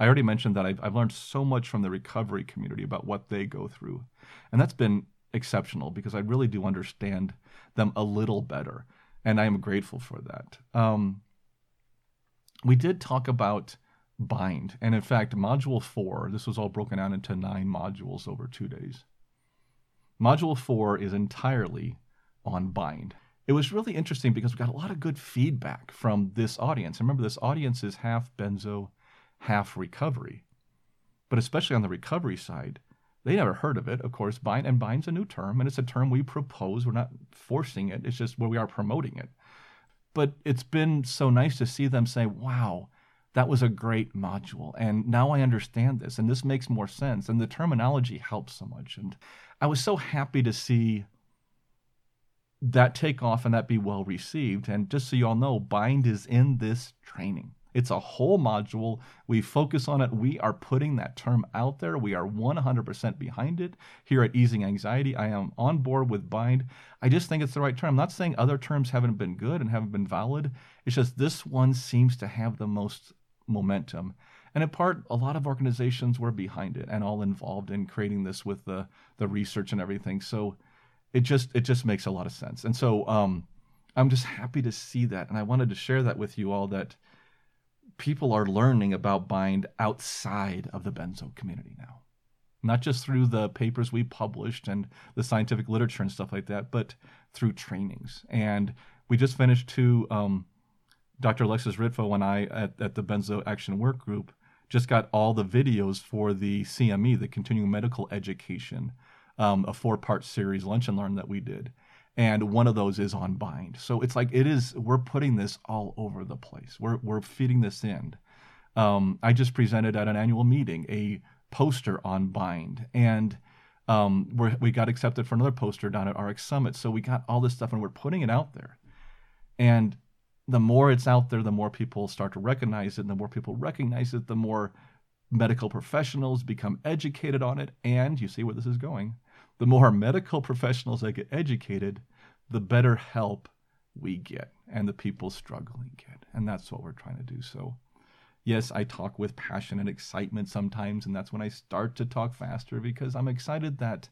I already mentioned that I've, I've learned so much from the recovery community about what they go through. And that's been exceptional because I really do understand them a little better. And I am grateful for that. Um, we did talk about bind. And in fact, module four, this was all broken down into nine modules over two days. Module four is entirely on bind. It was really interesting because we got a lot of good feedback from this audience. Remember, this audience is half benzo, half recovery. But especially on the recovery side, they never heard of it. Of course, bind and bind's a new term, and it's a term we propose. We're not forcing it. It's just where we are promoting it. But it's been so nice to see them say, "Wow, that was a great module, and now I understand this, and this makes more sense." And the terminology helps so much. And I was so happy to see that take off and that be well received. And just so you all know, bind is in this training. It's a whole module. We focus on it. We are putting that term out there. We are 100% behind it here at Easing Anxiety. I am on board with bind. I just think it's the right term. I'm not saying other terms haven't been good and haven't been valid. It's just this one seems to have the most momentum. And in part, a lot of organizations were behind it and all involved in creating this with the the research and everything. So it just it just makes a lot of sense. And so um, I'm just happy to see that, and I wanted to share that with you all that people are learning about bind outside of the benzo community now. not just through the papers we published and the scientific literature and stuff like that, but through trainings. And we just finished two. Um, Dr. Alexis Ritvo and I at, at the Benzo Action Work Group just got all the videos for the CME, the Continuing Medical Education, um, a four-part series lunch and learn that we did, and one of those is on Bind. So it's like it is. We're putting this all over the place. We're we're feeding this in. Um, I just presented at an annual meeting a poster on Bind, and um, we got accepted for another poster down at RX Summit. So we got all this stuff, and we're putting it out there. And the more it's out there, the more people start to recognize it. And the more people recognize it, the more medical professionals become educated on it. And you see where this is going. The more medical professionals that get educated, the better help we get and the people struggling get. And that's what we're trying to do. So, yes, I talk with passion and excitement sometimes. And that's when I start to talk faster because I'm excited that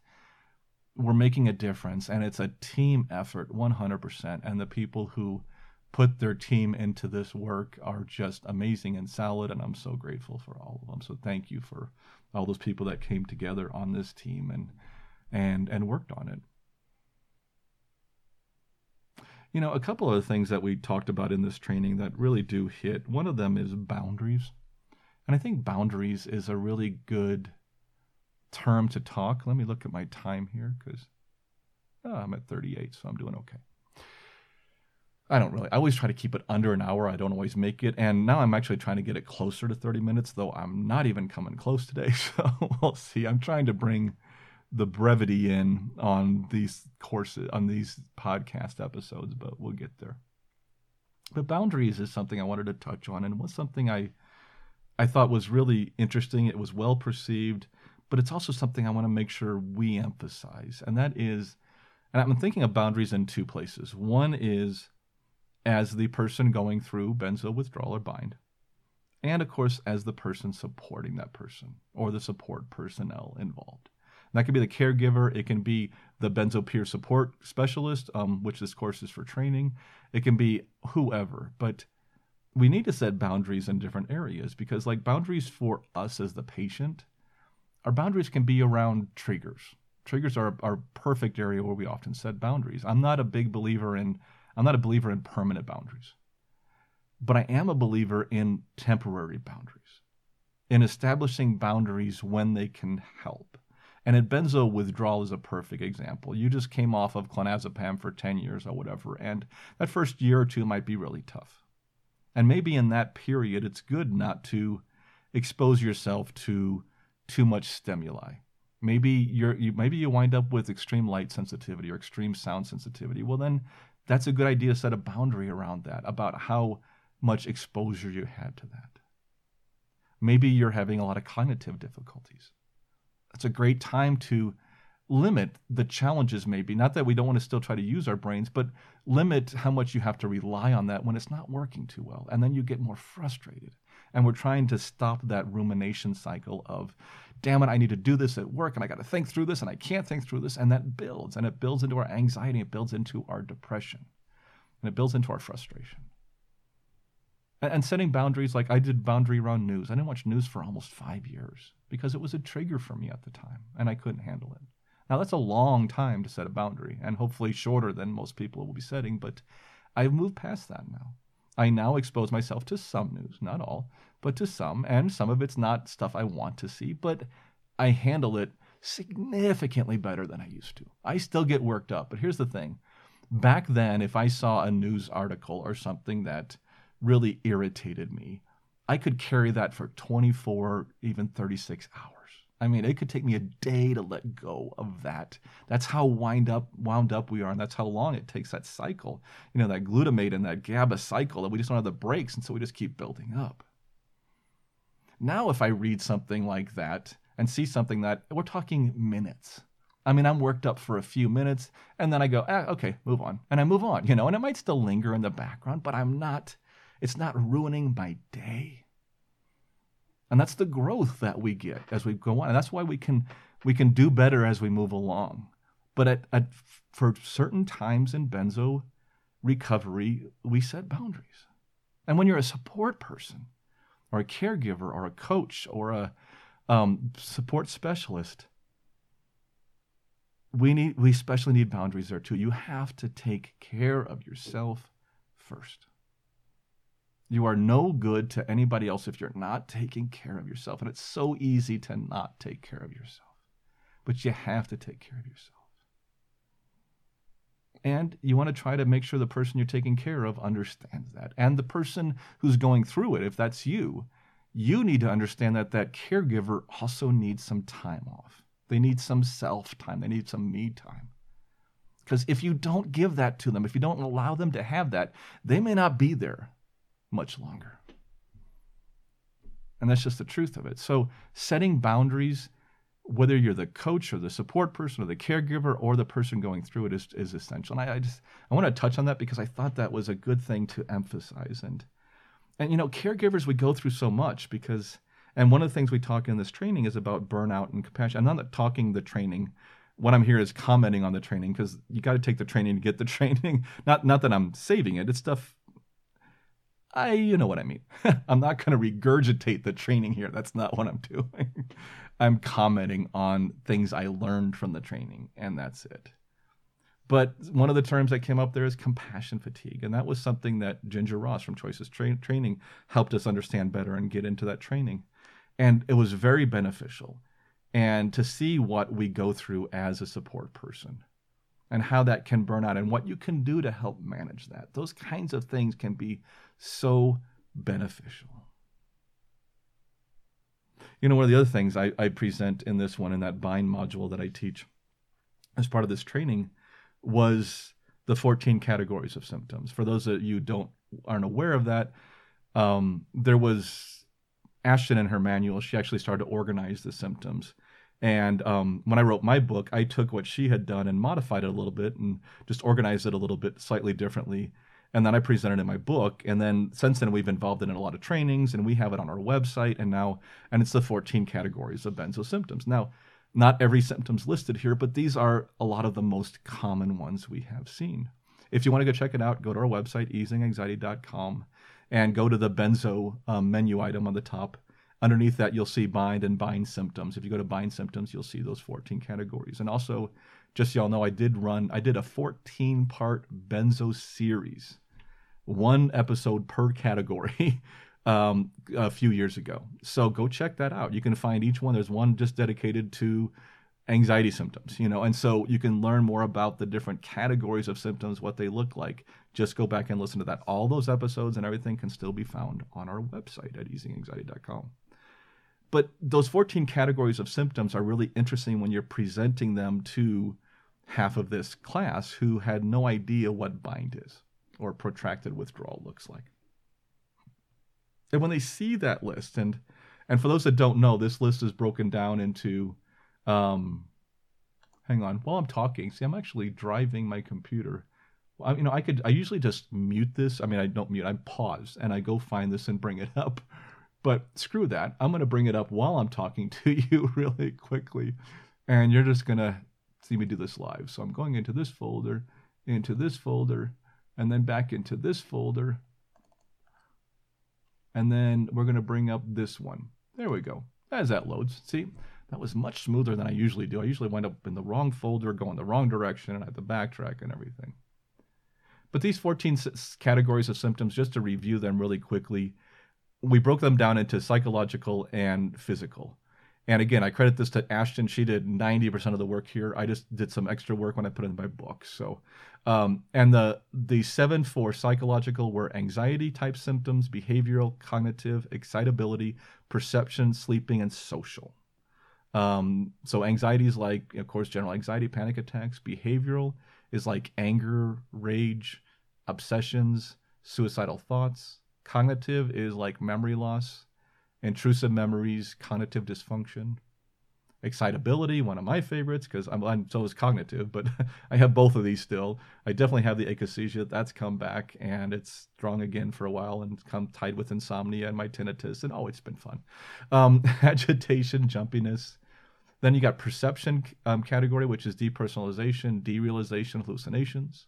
we're making a difference and it's a team effort 100%. And the people who put their team into this work are just amazing and solid, and I'm so grateful for all of them. So thank you for all those people that came together on this team and and and worked on it. You know, a couple of things that we talked about in this training that really do hit. One of them is boundaries. And I think boundaries is a really good term to talk. Let me look at my time here because oh, I'm at 38, so I'm doing okay. I don't really. I always try to keep it under an hour. I don't always make it, and now I'm actually trying to get it closer to 30 minutes, though I'm not even coming close today. So we'll see. I'm trying to bring the brevity in on these courses, on these podcast episodes, but we'll get there. But boundaries is something I wanted to touch on, and was something I I thought was really interesting. It was well perceived, but it's also something I want to make sure we emphasize, and that is, and I'm thinking of boundaries in two places. One is as the person going through benzo withdrawal or bind, and of course, as the person supporting that person or the support personnel involved. That could be the caregiver, it can be the benzo peer support specialist, um, which this course is for training, it can be whoever. But we need to set boundaries in different areas because, like, boundaries for us as the patient, our boundaries can be around triggers. Triggers are our perfect area where we often set boundaries. I'm not a big believer in I'm not a believer in permanent boundaries, but I am a believer in temporary boundaries, in establishing boundaries when they can help. And in benzo withdrawal is a perfect example. You just came off of clonazepam for 10 years or whatever, and that first year or two might be really tough. And maybe in that period, it's good not to expose yourself to too much stimuli. Maybe you're you, maybe you wind up with extreme light sensitivity or extreme sound sensitivity. Well, then that's a good idea to set a boundary around that about how much exposure you had to that. Maybe you're having a lot of cognitive difficulties. It's a great time to limit the challenges, maybe. Not that we don't want to still try to use our brains, but limit how much you have to rely on that when it's not working too well. And then you get more frustrated. And we're trying to stop that rumination cycle of, damn it, I need to do this at work and I got to think through this and I can't think through this. And that builds and it builds into our anxiety, it builds into our depression, and it builds into our frustration. And, and setting boundaries, like I did boundary around news. I didn't watch news for almost five years because it was a trigger for me at the time and I couldn't handle it. Now, that's a long time to set a boundary and hopefully shorter than most people will be setting, but I've moved past that now. I now expose myself to some news, not all, but to some, and some of it's not stuff I want to see, but I handle it significantly better than I used to. I still get worked up, but here's the thing. Back then, if I saw a news article or something that really irritated me, I could carry that for 24, even 36 hours. I mean, it could take me a day to let go of that. That's how wind up, wound up we are, and that's how long it takes that cycle. You know, that glutamate and that GABA cycle that we just don't have the brakes, and so we just keep building up. Now, if I read something like that and see something that we're talking minutes, I mean, I'm worked up for a few minutes, and then I go, ah, okay, move on, and I move on, you know, and it might still linger in the background, but I'm not. It's not ruining my day. And that's the growth that we get as we go on. And that's why we can we can do better as we move along. But at, at for certain times in benzo recovery, we set boundaries. And when you're a support person or a caregiver or a coach or a Um, support specialist. We need we especially need boundaries there too. You have to take care of yourself first. You are no good to anybody else if you're not taking care of yourself. And it's so easy to not take care of yourself. But you have to take care of yourself. And you want to try to make sure the person you're taking care of understands that. And the person who's going through it, if that's you, you need to understand that that caregiver also needs some time off. They need some self time, they need some me time. Because if you don't give that to them, if you don't allow them to have that, they may not be there much longer. And that's just the truth of it. So, setting boundaries whether you're the coach or the support person or the caregiver or the person going through it is, is essential. And I, I just I want to touch on that because I thought that was a good thing to emphasize. And and you know, caregivers we go through so much because and one of the things we talk in this training is about burnout and compassion. I'm not talking the training. What I'm here is commenting on the training because you got to take the training to get the training. Not not that I'm saving it. It's stuff I, you know what I mean. I'm not going to regurgitate the training here. That's not what I'm doing. I'm commenting on things I learned from the training, and that's it. But one of the terms that came up there is compassion fatigue. And that was something that Ginger Ross from Choices Tra- Training helped us understand better and get into that training. And it was very beneficial. And to see what we go through as a support person and how that can burn out and what you can do to help manage that. Those kinds of things can be so beneficial. You know, one of the other things I, I present in this one, in that bind module that I teach as part of this training, was the 14 categories of symptoms. For those of you don't aren't aware of that, um, there was Ashton in her manual. She actually started to organize the symptoms. And um, when I wrote my book, I took what she had done and modified it a little bit and just organized it a little bit slightly differently and then I presented in my book. And then since then, we've involved it in a lot of trainings, and we have it on our website. And now, and it's the 14 categories of benzo symptoms. Now, not every symptom's listed here, but these are a lot of the most common ones we have seen. If you want to go check it out, go to our website, easinganxiety.com, and go to the benzo um, menu item on the top. Underneath that, you'll see bind and bind symptoms. If you go to bind symptoms, you'll see those 14 categories. And also, just so y'all know, I did run, I did a 14 part benzo series one episode per category um, a few years ago. So go check that out. You can find each one. There's one just dedicated to anxiety symptoms, you know, and so you can learn more about the different categories of symptoms, what they look like. Just go back and listen to that. All those episodes and everything can still be found on our website at easinganxiety.com. But those 14 categories of symptoms are really interesting when you're presenting them to half of this class who had no idea what bind is or protracted withdrawal looks like. And when they see that list, and and for those that don't know, this list is broken down into um, hang on, while I'm talking, see, I'm actually driving my computer. I, you know, I could, I usually just mute this. I mean, I don't mute, I pause and I go find this and bring it up. But screw that. I'm going to bring it up while I'm talking to you really quickly. And you're just going to see me do this live. So I'm going into this folder, into this folder, and then back into this folder. And then we're going to bring up this one. There we go. As that loads, see, that was much smoother than I usually do. I usually wind up in the wrong folder, going the wrong direction, and I have to backtrack and everything. But these 14 categories of symptoms, just to review them really quickly, we broke them down into psychological and physical. And again, I credit this to Ashton. She did 90% of the work here. I just did some extra work when I put in my book. So, um, and the the seven for psychological were anxiety type symptoms, behavioral, cognitive, excitability, perception, sleeping, and social. Um, so anxiety is like, of course, general anxiety, panic attacks. Behavioral is like anger, rage, obsessions, suicidal thoughts. Cognitive is like memory loss intrusive memories, cognitive dysfunction, excitability, one of my favorites because I'm, I'm, so is cognitive, but I have both of these still. I definitely have the akathisia that's come back and it's strong again for a while and come tied with insomnia and my tinnitus and oh, it's been fun. Um, agitation, jumpiness. Then you got perception um, category, which is depersonalization, derealization, hallucinations.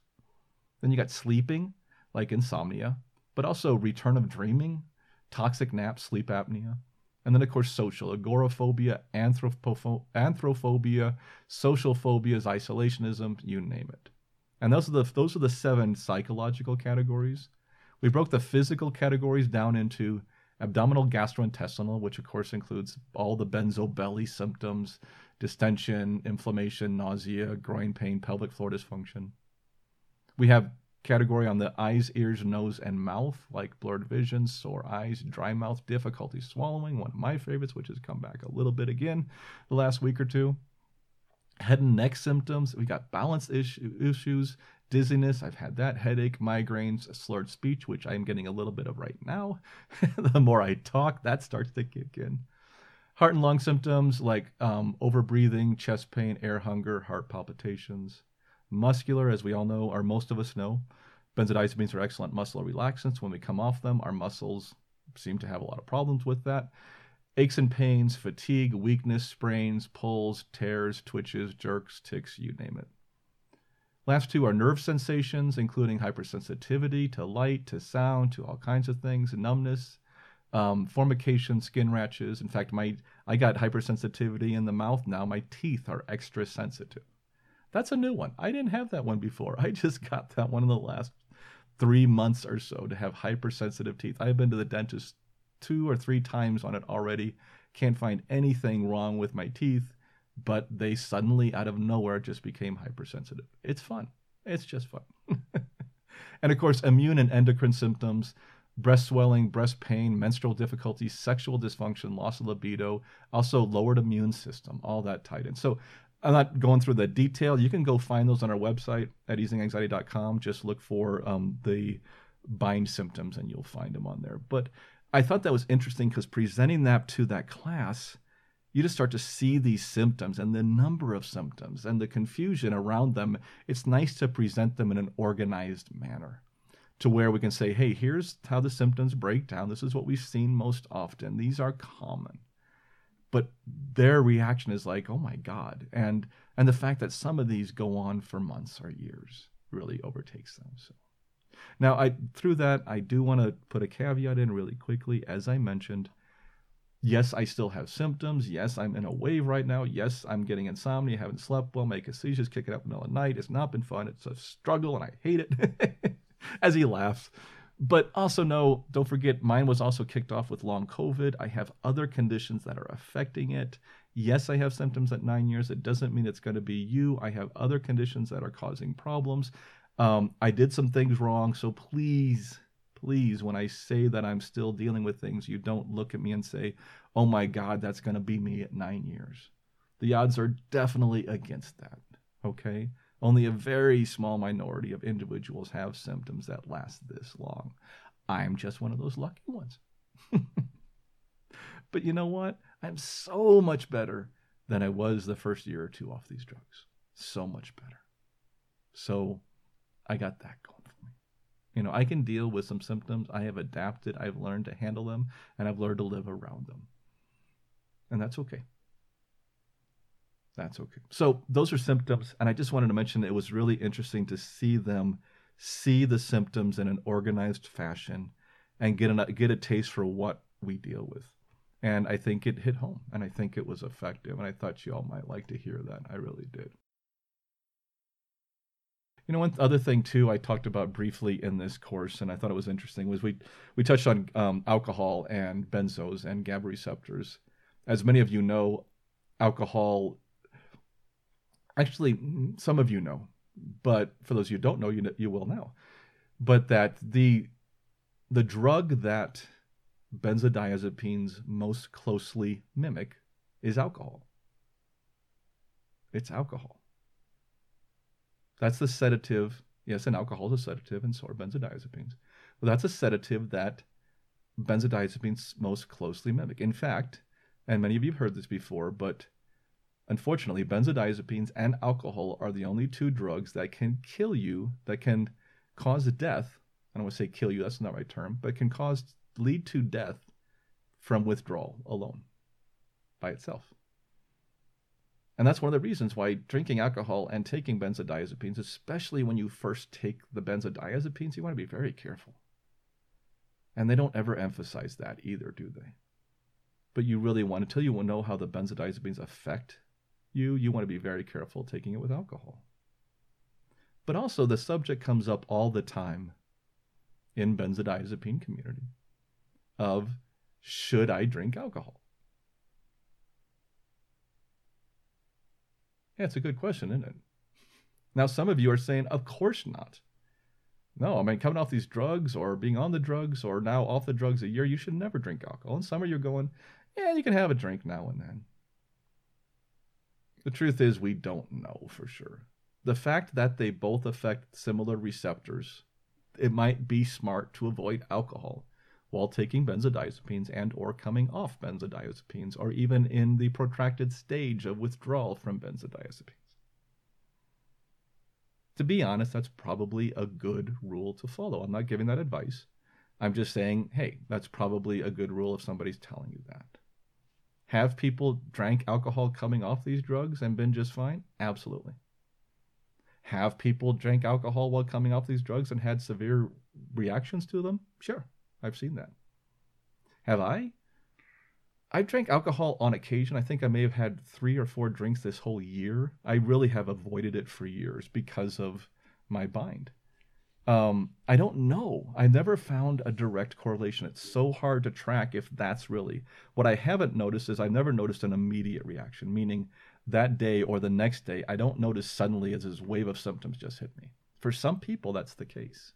Then you got sleeping, like insomnia, but also return of dreaming, toxic naps, sleep apnea, And then, of course, social agoraphobia, anthropopho- social phobias, isolationism, you name it. And those are the those are the seven psychological categories. We broke the physical categories down into abdominal gastrointestinal, which of course includes all the benzo belly symptoms, distension, inflammation, nausea, groin pain, pelvic floor dysfunction. We have category on the eyes, ears, nose, and mouth, like blurred vision, sore eyes, dry mouth, difficulty swallowing, one of my favorites, which has come back a little bit again the last week or two. Head and neck symptoms, we got balance issues, dizziness, I've had that, headache, migraines, slurred speech, which I'm getting a little bit of right now. the more I talk, that starts to kick in. Heart and lung symptoms like um, overbreathing, chest pain, air hunger, heart palpitations Muscular, as we all know, or most of us know, benzodiazepines are excellent muscle relaxants. When we come off them, our muscles seem to have a lot of problems with that. Aches and pains, fatigue, weakness, sprains, pulls, tears, twitches, jerks, tics, you name it. Last two are nerve sensations, including hypersensitivity to light, to sound, to all kinds of things, numbness, um, formication, skin rashes. In fact, my I got hypersensitivity in the mouth now. My teeth are extra sensitive. That's a new one. I didn't have that one before. I just got that one in the last three months or so to have hypersensitive teeth. I've been to the dentist two or three times on it already. Can't find anything wrong with my teeth, but they suddenly, out of nowhere, just became hypersensitive. It's fun. It's just fun. and of course, immune and endocrine symptoms breast swelling, breast pain, menstrual difficulties, sexual dysfunction, loss of libido, also lowered immune system, all that tied in. So I'm not going through the detail. You can go find those on our website at easinganxiety.com. Just look for um, the bind symptoms and you'll find them on there. But I thought that was interesting because presenting that to that class, you just start to see these symptoms and the number of symptoms and the confusion around them. It's nice to present them in an organized manner to where we can say, hey, here's how the symptoms break down. This is what we've seen most often. These are common but their reaction is like, "Oh my god!" and and the fact that some of these go on for months or years really overtakes them. So now, I through that, I do want to put a caveat in really quickly, as I mentioned. Yes, I still have symptoms. Yes, I'm in a wave right now. Yes, I'm getting insomnia, haven't slept well, make seizures, kicking up in the middle of the night. It's not been fun. It's a struggle, and I hate it. as he laughs. But also no, don't forget, mine was also kicked off with long COVID. I have other conditions that are affecting it. Yes, I have symptoms at nine years. It doesn't mean it's going to be you. I have other conditions that are causing problems. Um, I did some things wrong. So please, please, when I say that I'm still dealing with things, you don't look at me and say, oh my God, that's going to be me at nine years. The odds are definitely against that. Okay. Only a very small minority of individuals have symptoms that last this long. I'm just one of those lucky ones. but you know what? I'm so much better than I was the first year or two off these drugs. So much better. So I got that going for me. You know, I can deal with some symptoms. I have adapted, I've learned to handle them, and I've learned to live around them. And that's okay. That's okay. So those are symptoms, and I just wanted to mention it was really interesting to see them see the symptoms in an organized fashion and get a get a taste for what we deal with. And I think it hit home, and I think it was effective, and I thought you all might like to hear that. I really did. You know, one other thing too, I talked about briefly in this course, and I thought it was interesting, was we we touched on um, alcohol and benzos and GABA receptors. As many of you know, alcohol actually some of you know but for those you don't know you you will now but that the the drug that benzodiazepines most closely mimic is alcohol. It's alcohol. That's the sedative yes and alcohol is a sedative and so are benzodiazepines. But that's a sedative that benzodiazepines most closely mimic. In fact and many of you have heard this before but Unfortunately, benzodiazepines and alcohol are the only two drugs that can kill you, that can cause death. I don't want to say kill you, that's not the right term, but can cause lead to death from withdrawal alone by itself. And that's one of the reasons why drinking alcohol and taking benzodiazepines, especially when you first take the benzodiazepines, you want to be very careful. And they don't ever emphasize that either, do they? but you really want until you know how the benzodiazepines affect you, you want to be very careful taking it with alcohol. But also the subject comes up all the time in benzodiazepine community of should I drink alcohol? Yeah, it's a good question, isn't it? Now, some of you are saying, of course not. No, I mean, coming off these drugs or being on the drugs or now off the drugs a year, you should never drink alcohol. And some of you are going, yeah, you can have a drink now and then. The truth is, we don't know for sure. The fact that they both affect similar receptors, it might be smart to avoid alcohol while taking benzodiazepines and or coming off benzodiazepines or even in the protracted stage of withdrawal from benzodiazepines. To be honest, that's probably a good rule to follow. I'm not giving that advice. I'm just saying, hey, that's probably a good rule if somebody's telling you that. Have people drank alcohol coming off these drugs and been just fine? Absolutely. Have people drank alcohol while coming off these drugs and had severe reactions to them? Sure, I've seen that. Have I? I've drank alcohol on occasion. I think I may have had three or four drinks this whole year. I really have avoided it for years because of my bind. Um, I don't know. I never found a direct correlation. It's so hard to track if that's really. What I haven't noticed is I've never noticed an immediate reaction, meaning that day or the next day, I don't notice suddenly as this wave of symptoms just hit me. For some people, that's the case.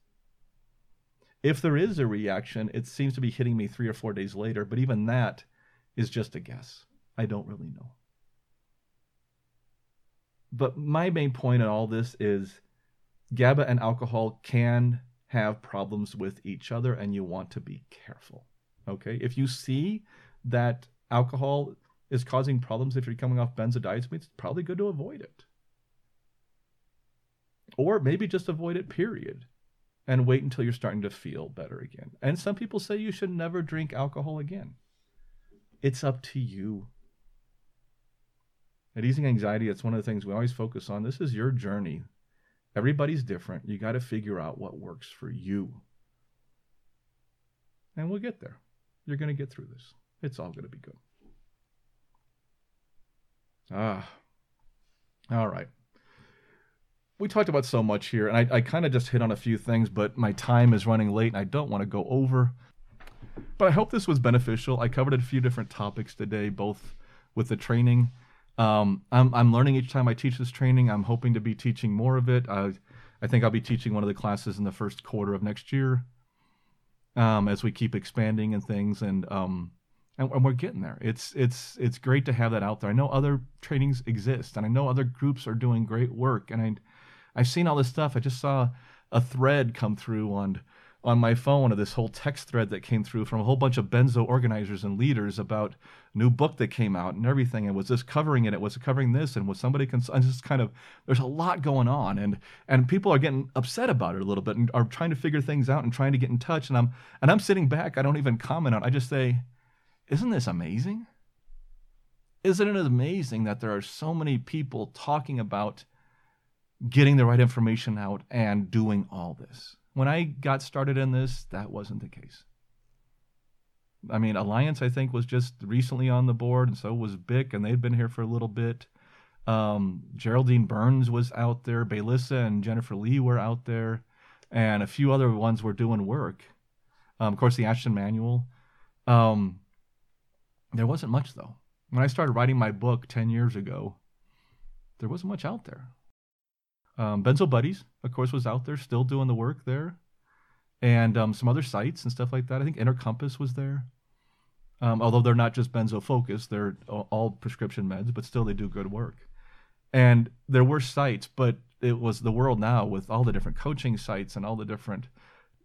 If there is a reaction, it seems to be hitting me three or four days later, but even that is just a guess. I don't really know. But my main point in all this is GABA and alcohol can have problems with each other, and you want to be careful. Okay, if you see that alcohol is causing problems if you're coming off benzodiazepines, it's probably good to avoid it. Or maybe just avoid it, period, and wait until you're starting to feel better again. And some people say you should never drink alcohol again. It's up to you. At Easing Anxiety, it's one of the things we always focus on. This is your journey. Everybody's different. You got to figure out what works for you. And we'll get there. You're going to get through this. It's all going to be good. Ah. All right. We talked about so much here, and I, I kind of just hit on a few things, but my time is running late and I don't want to go over. But I hope this was beneficial. I covered a few different topics today, both with the training um, I'm, I'm learning each time I teach this training. I'm hoping to be teaching more of it. I, I think I'll be teaching one of the classes in the first quarter of next year um, as we keep expanding and things. And, um, and, and we're getting there. It's, it's, it's great to have that out there. I know other trainings exist and I know other groups are doing great work. And I, I've seen all this stuff. I just saw a thread come through on on my phone of this whole text thread that came through from a whole bunch of benzo organizers and leaders about new book that came out and everything and was this covering it it was covering this and was somebody cons- just kind of there's a lot going on and and people are getting upset about it a little bit and are trying to figure things out and trying to get in touch and I'm and I'm sitting back I don't even comment on it. I just say isn't this amazing isn't it amazing that there are so many people talking about getting the right information out and doing all this when I got started in this, that wasn't the case. I mean, Alliance, I think, was just recently on the board, and so was BIC, and they'd been here for a little bit. Um, Geraldine Burns was out there, Baylissa and Jennifer Lee were out there, and a few other ones were doing work. Um, of course, the Ashton Manual. Um, there wasn't much, though. When I started writing my book 10 years ago, there wasn't much out there. Um, Benzo Buddies, of course, was out there still doing the work there, and um, some other sites and stuff like that. I think Inner Compass was there. Um, although they're not just benzo focused, they're all prescription meds, but still they do good work. And there were sites, but it was the world now with all the different coaching sites and all the different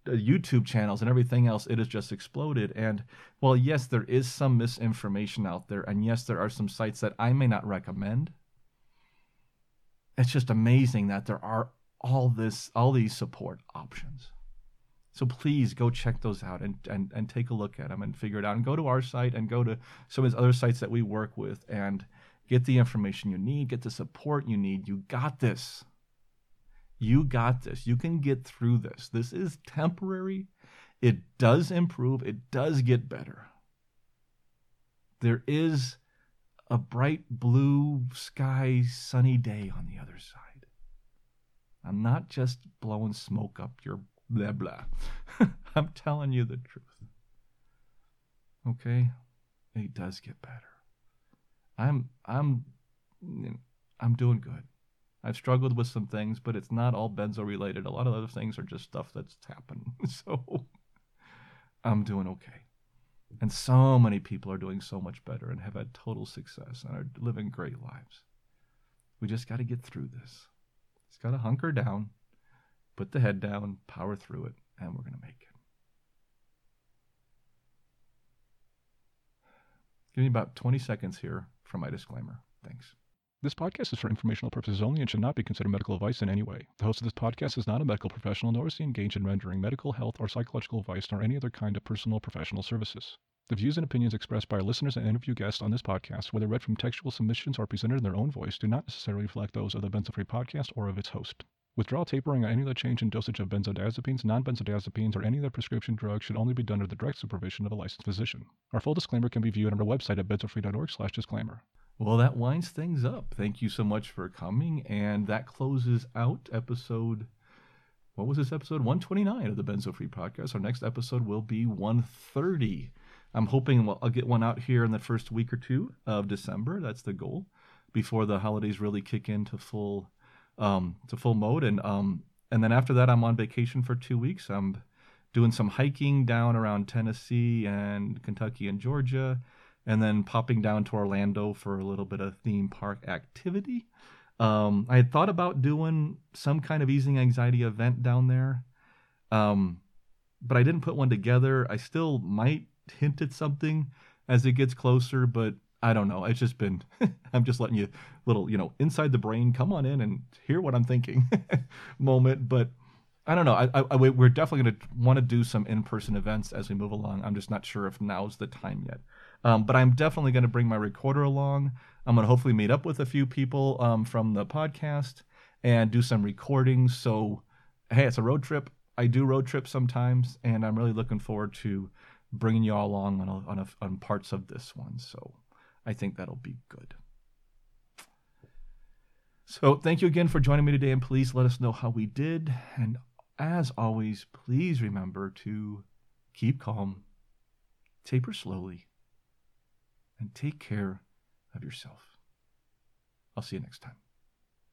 uh, YouTube channels and everything else. It has just exploded. And well, yes, there is some misinformation out there, and yes, there are some sites that I may not recommend it's just amazing that there are all this all these support options. So please go check those out and, and and take a look at them and figure it out and go to our site and go to some of these other sites that we work with and get the information you need get the support you need. You got this. You got this. You can get through this. This is temporary. It does improve. It does get better. There is a bright blue sky, sunny day on the other side. I'm not just blowing smoke up your blah blah. I'm telling you the truth. Okay? It does get better. I'm I'm I'm doing good. I've struggled with some things, but it's not all benzo related. A lot of other things are just stuff that's happened. So I'm doing okay. And so many people are doing so much better and have had total success and are living great lives. We just got to get through this. It's got to hunker down, put the head down, power through it, and we're going to make it. Give me about 20 seconds here for my disclaimer. Thanks. This podcast is for informational purposes only and should not be considered medical advice in any way. The host of this podcast is not a medical professional nor is he engaged in rendering medical, health, or psychological advice nor any other kind of personal professional services. The views and opinions expressed by our listeners and interview guests on this podcast, whether read from textual submissions or presented in their own voice, do not necessarily reflect those of the Benzo-Free podcast or of its host. Withdrawal tapering or any other change in dosage of benzodiazepines, non-benzodiazepines, or any other prescription drug should only be done under the direct supervision of a licensed physician. Our full disclaimer can be viewed on our website at benzofree.org slash disclaimer. Well, that winds things up. Thank you so much for coming. And that closes out episode, what was this episode? 129 of the Benzo Free Podcast. Our next episode will be 130. I'm hoping I'll get one out here in the first week or two of December. That's the goal before the holidays really kick into full um, to full mode. And um, and then after that, I'm on vacation for two weeks. I'm doing some hiking down around Tennessee and Kentucky and Georgia, and then popping down to Orlando for a little bit of theme park activity. Um, I had thought about doing some kind of easing anxiety event down there, um, but I didn't put one together. I still might hint at something as it gets closer, but I don't know. It's just been, I'm just letting you little, you know, inside the brain, come on in and hear what I'm thinking moment. But I don't know. I, I, we're definitely going to want to do some in person events as we move along. I'm just not sure if now's the time yet. Um, but I'm definitely going to bring my recorder along. I'm going to hopefully meet up with a few people um, from the podcast and do some recordings. So, hey, it's a road trip. I do road trips sometimes, and I'm really looking forward to bringing you all along on, a, on, a, on parts of this one. So, I think that'll be good. So, thank you again for joining me today, and please let us know how we did. And as always, please remember to keep calm, taper slowly, and take care of yourself. I'll see you next time.